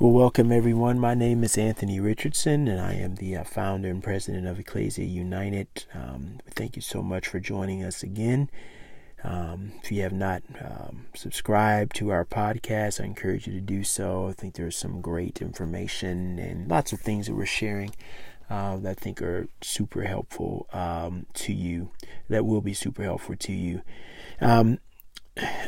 Well, welcome everyone. My name is Anthony Richardson, and I am the uh, founder and president of Ecclesia United. Um, thank you so much for joining us again. Um, if you have not um, subscribed to our podcast, I encourage you to do so. I think there's some great information and lots of things that we're sharing uh, that I think are super helpful um, to you, that will be super helpful to you. Um,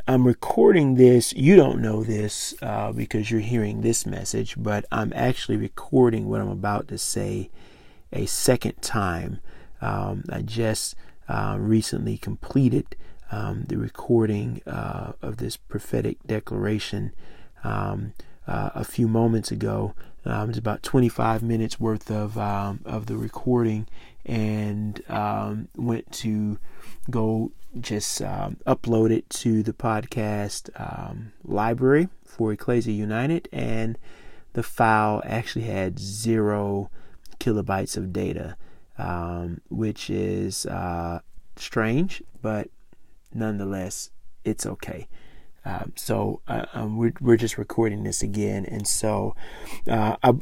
I'm recording this. You don't know this uh, because you're hearing this message, but I'm actually recording what I'm about to say a second time. Um, I just uh, recently completed um, the recording uh, of this prophetic declaration um, uh, a few moments ago. Um, it's about 25 minutes worth of um, of the recording, and um, went to go just um, upload it to the podcast um, library for Ecclesia United, and the file actually had zero kilobytes of data, um, which is uh, strange, but nonetheless, it's okay. Um, so uh, um, we're we're just recording this again, and so uh, I,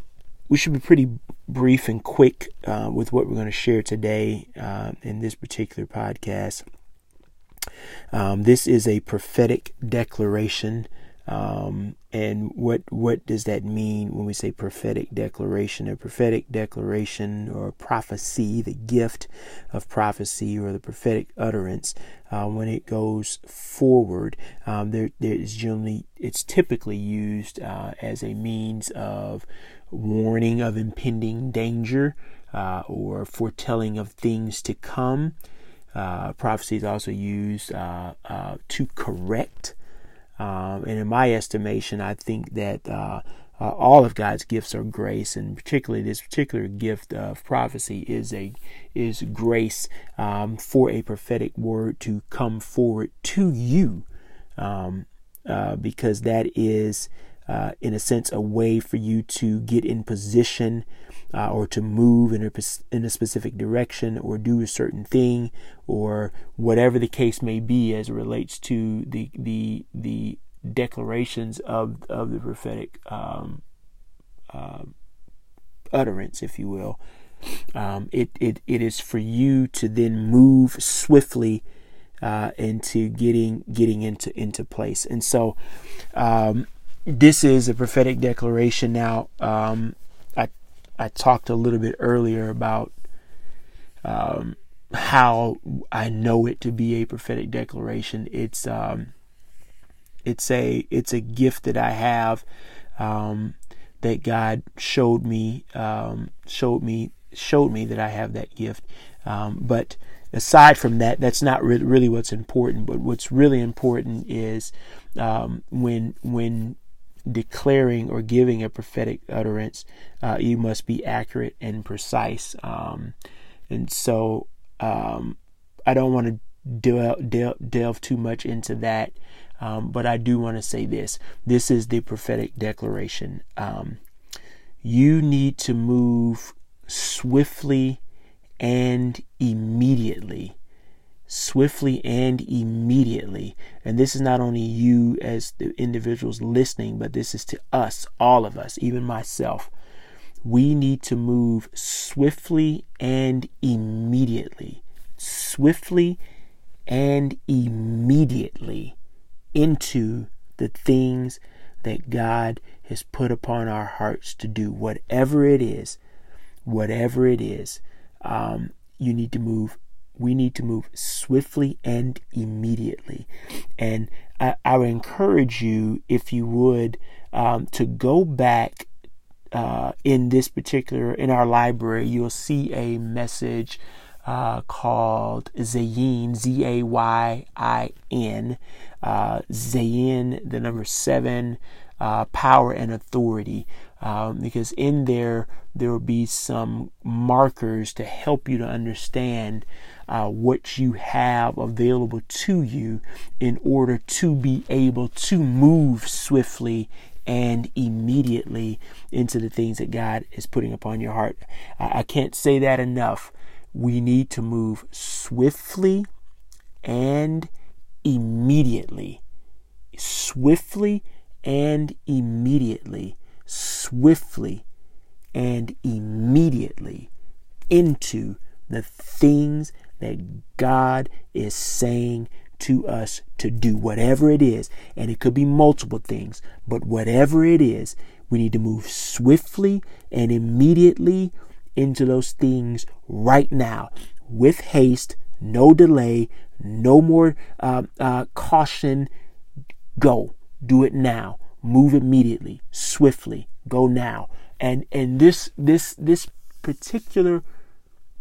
we should be pretty brief and quick uh, with what we're going to share today uh, in this particular podcast. Um, this is a prophetic declaration. Um, and what what does that mean when we say prophetic declaration? A prophetic declaration or prophecy, the gift of prophecy or the prophetic utterance, uh, when it goes forward, um, there there is generally it's typically used uh, as a means of warning of impending danger uh, or foretelling of things to come. Uh, prophecy is also used uh, uh, to correct. Um, and in my estimation, I think that uh, uh, all of God's gifts are grace, and particularly this particular gift of prophecy is a is grace um, for a prophetic word to come forward to you, um, because that is, in a sense, a way for you to get in position uh, or to move in a, in a specific direction or do a certain thing or whatever the case may be as it relates to the the the declarations of of the prophetic um, uh, utterance, if you will. Um, it, it it is for you to then move swiftly uh, into getting getting into into place, and so um, this is a prophetic declaration. Now, um, I talked a little bit earlier about um, how I know it to be a prophetic declaration. It's um, it's a it's a gift that I have um, that God showed me um, showed me showed me that I have that gift. Um, but aside from that, that's not re- really what's important. But what's really important is um, when when declaring or giving a prophetic utterance, uh, you must be accurate and precise. Um, and so um, I don't want to delve, delve, delve, too much into that, um, but I do want to say this. This is the prophetic declaration. Um, you need to move swiftly and immediately swiftly and immediately. And this is not only you as the individuals listening, but this is to us, all of us, even myself. We need to move swiftly and immediately, swiftly and immediately into the things that God has put upon our hearts to do, whatever it is, whatever it is. Um, you need to move we need to move swiftly and immediately. And I, I would encourage you, if you would, um, to go back uh, in this particular, in our library, you'll see a message uh, called Zayin, Z A Y I N, uh, Zayin, the number seven, uh, power and authority. Um, because in there, there will be some markers to help you to understand uh, what you have available to you in order to be able to move swiftly and immediately into the things that God is putting upon your heart. I, I can't say that enough. We need to move swiftly and immediately. Swiftly and immediately swiftly and immediately into the things that God is saying to us to do, whatever it is. And it could be multiple things, but whatever it is, we need to move swiftly and immediately into those things right now with haste, no delay, no more uh, uh, caution. Go, do it now. Move immediately, swiftly. Go now. And and this this this particular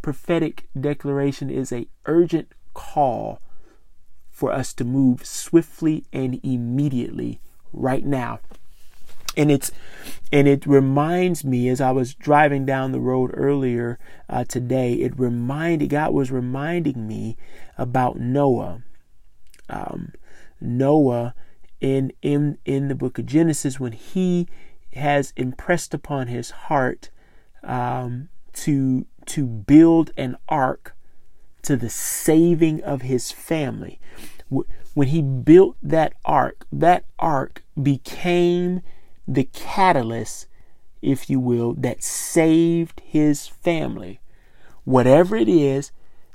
prophetic declaration is a urgent call for us to move swiftly and immediately right now. And it's and it reminds me as I was driving down the road earlier uh, today. It reminded God was reminding me about Noah. Um, Noah in in in the book of Genesis when he has impressed upon his heart um, to to build an ark to the saving of his family. When he built that ark, that ark became the catalyst, if you will, that saved his family. Whatever it is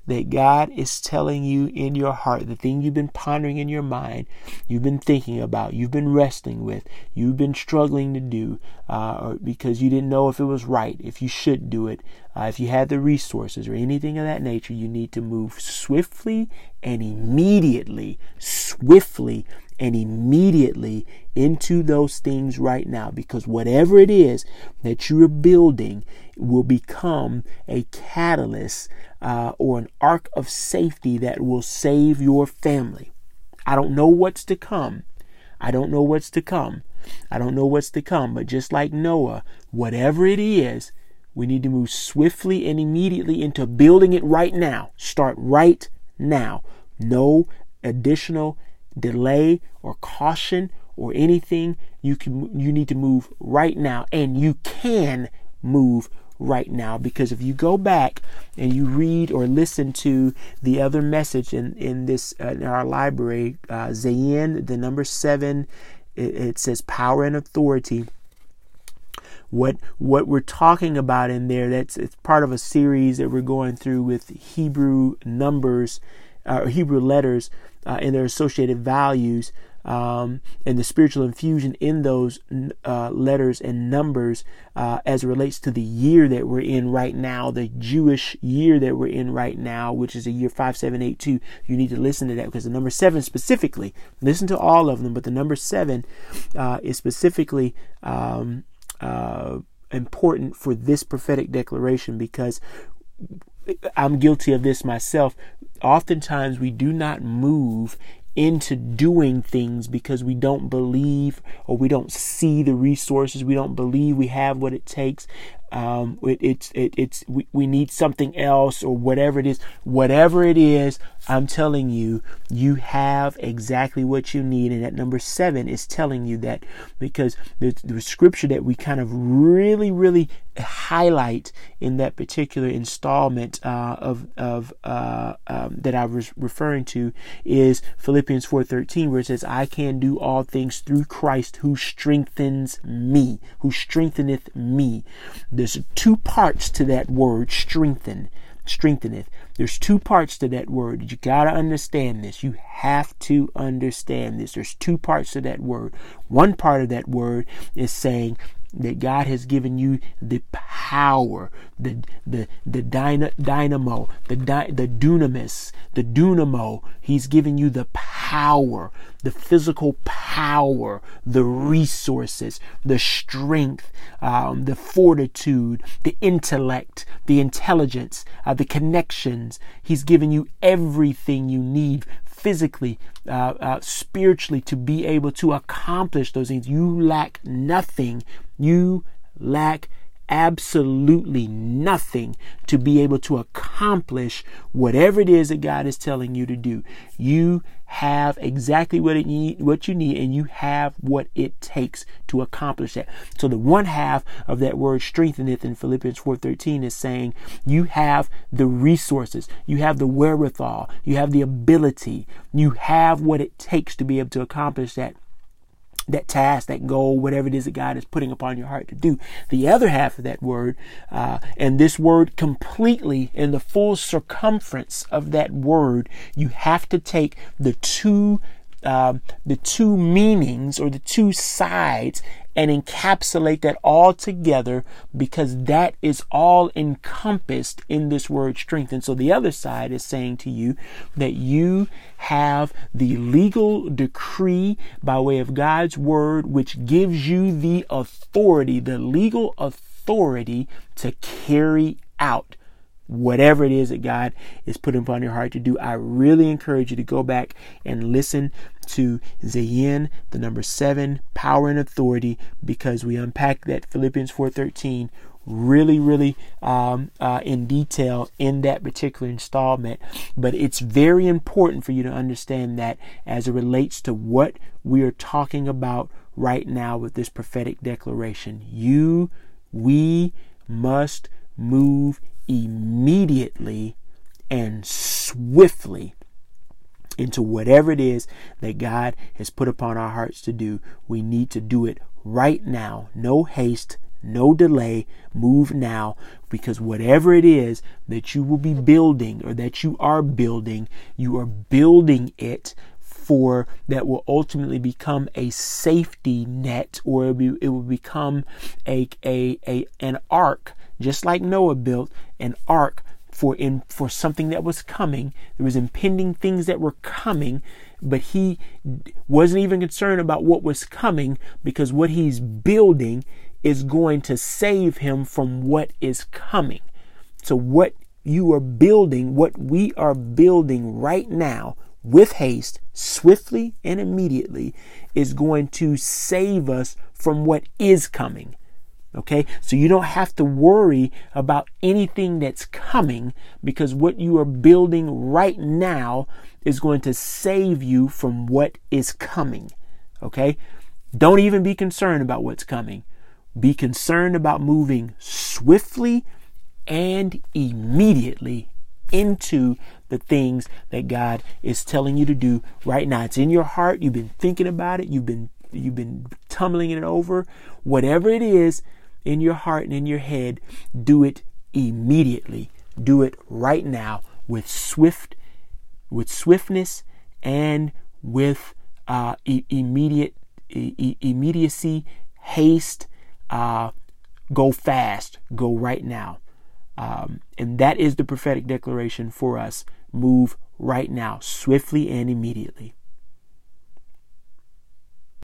that God is telling you in your heart, the thing you've been pondering in your mind, you've been thinking about, you've been wrestling with, you've been struggling to do, uh, because you didn't know if it was right, if you should do it, uh, if you had the resources or anything of that nature, you need to move swiftly and immediately, swiftly and immediately into those things right now because whatever it is that you are building will become a catalyst uh, or an ark of safety that will save your family. I don't know what's to come. I don't know what's to come. I don't know what's to come, but just like Noah, whatever it is, we need to move swiftly and immediately into building it right now. Start right now. No additional delay or caution or anything. You can you need to move right now and you can move right now because if you go back and you read or listen to the other message in in this uh, in our library uh, Zayin the number 7 it, it says power and authority what what we're talking about in there that's it's part of a series that we're going through with Hebrew numbers uh, Hebrew letters uh, and their associated values um, and the spiritual infusion in those uh, letters and numbers uh, as it relates to the year that we're in right now, the Jewish year that we're in right now, which is the year 5782. You need to listen to that because the number seven specifically, listen to all of them, but the number seven uh, is specifically. Um, uh, important for this prophetic declaration because I'm guilty of this myself. Oftentimes, we do not move into doing things because we don't believe or we don't see the resources. We don't believe we have what it takes. Um, it, it's it, it's we, we need something else or whatever it is. Whatever it is, I'm telling you, you have exactly what you need. And that number seven is telling you that because the, the scripture that we kind of really, really highlight in that particular installment uh, of of uh, um, that I was referring to is Philippians 4:13, where it says, "I can do all things through Christ who strengthens me, who strengtheneth me." There's two parts to that word, strengthen strengtheneth. There's two parts to that word. You got to understand this. You have to understand this. There's two parts to that word. One part of that word is saying that God has given you the power, the the the dynamo, the the dunamis, the dunamo. He's given you the power, the physical power, the resources, the strength, um, the fortitude, the intellect, the intelligence, uh, the connections. He's given you everything you need physically, uh, uh, spiritually to be able to accomplish those things. You lack nothing. You lack absolutely nothing to be able to accomplish whatever it is that God is telling you to do. You have exactly what it need, what you need, and you have what it takes to accomplish that. So the one half of that word strengtheneth in Philippians 4:13 is saying you have the resources, you have the wherewithal, you have the ability, you have what it takes to be able to accomplish that. That task, that goal, whatever it is that God is putting upon your heart to do. The other half of that word, uh, and this word completely in the full circumference of that word, you have to take the two um, the two meanings or the two sides and encapsulate that all together because that is all encompassed in this word strength. And so the other side is saying to you that you have the legal decree by way of God's word, which gives you the authority, the legal authority to carry out whatever it is that God is putting upon your heart to do, I really encourage you to go back and listen to Zayin, the number seven, power and authority, because we unpack that Philippians 4:13 really, really um, uh, in detail in that particular installment. But it's very important for you to understand that as it relates to what we are talking about right now with this prophetic declaration. You, we must move immediately and swiftly into whatever it is that God has put upon our hearts to do. We need to do it right now. No haste, no delay. Move now because whatever it is that you will be building or that you are building, you are building it for that will ultimately become a safety net or it will, become a, a, a an ark just like Noah built an ark for in for something that was coming. There was impending things that were coming, but he wasn't even concerned about what was coming because what he's building is going to save him from what is coming. So what you are building, what we are building right now with haste, swiftly and immediately, is going to save us from what is coming. Okay, so you don't have to worry about anything that's coming because what you are building right now is going to save you from what is coming. Okay, don't even be concerned about what's coming. Be concerned about moving swiftly and immediately into the things that God is telling you to do right now. It's in your heart. You've been thinking about it. You've been you've been tumbling it over. Whatever it is, in your heart and in your head, do it immediately. Do it right now with swift, with swiftness and with uh, e- immediate e- immediacy, haste. Uh, go fast. Go right now. Um, and that is the prophetic declaration for us. Move right now, swiftly and immediately.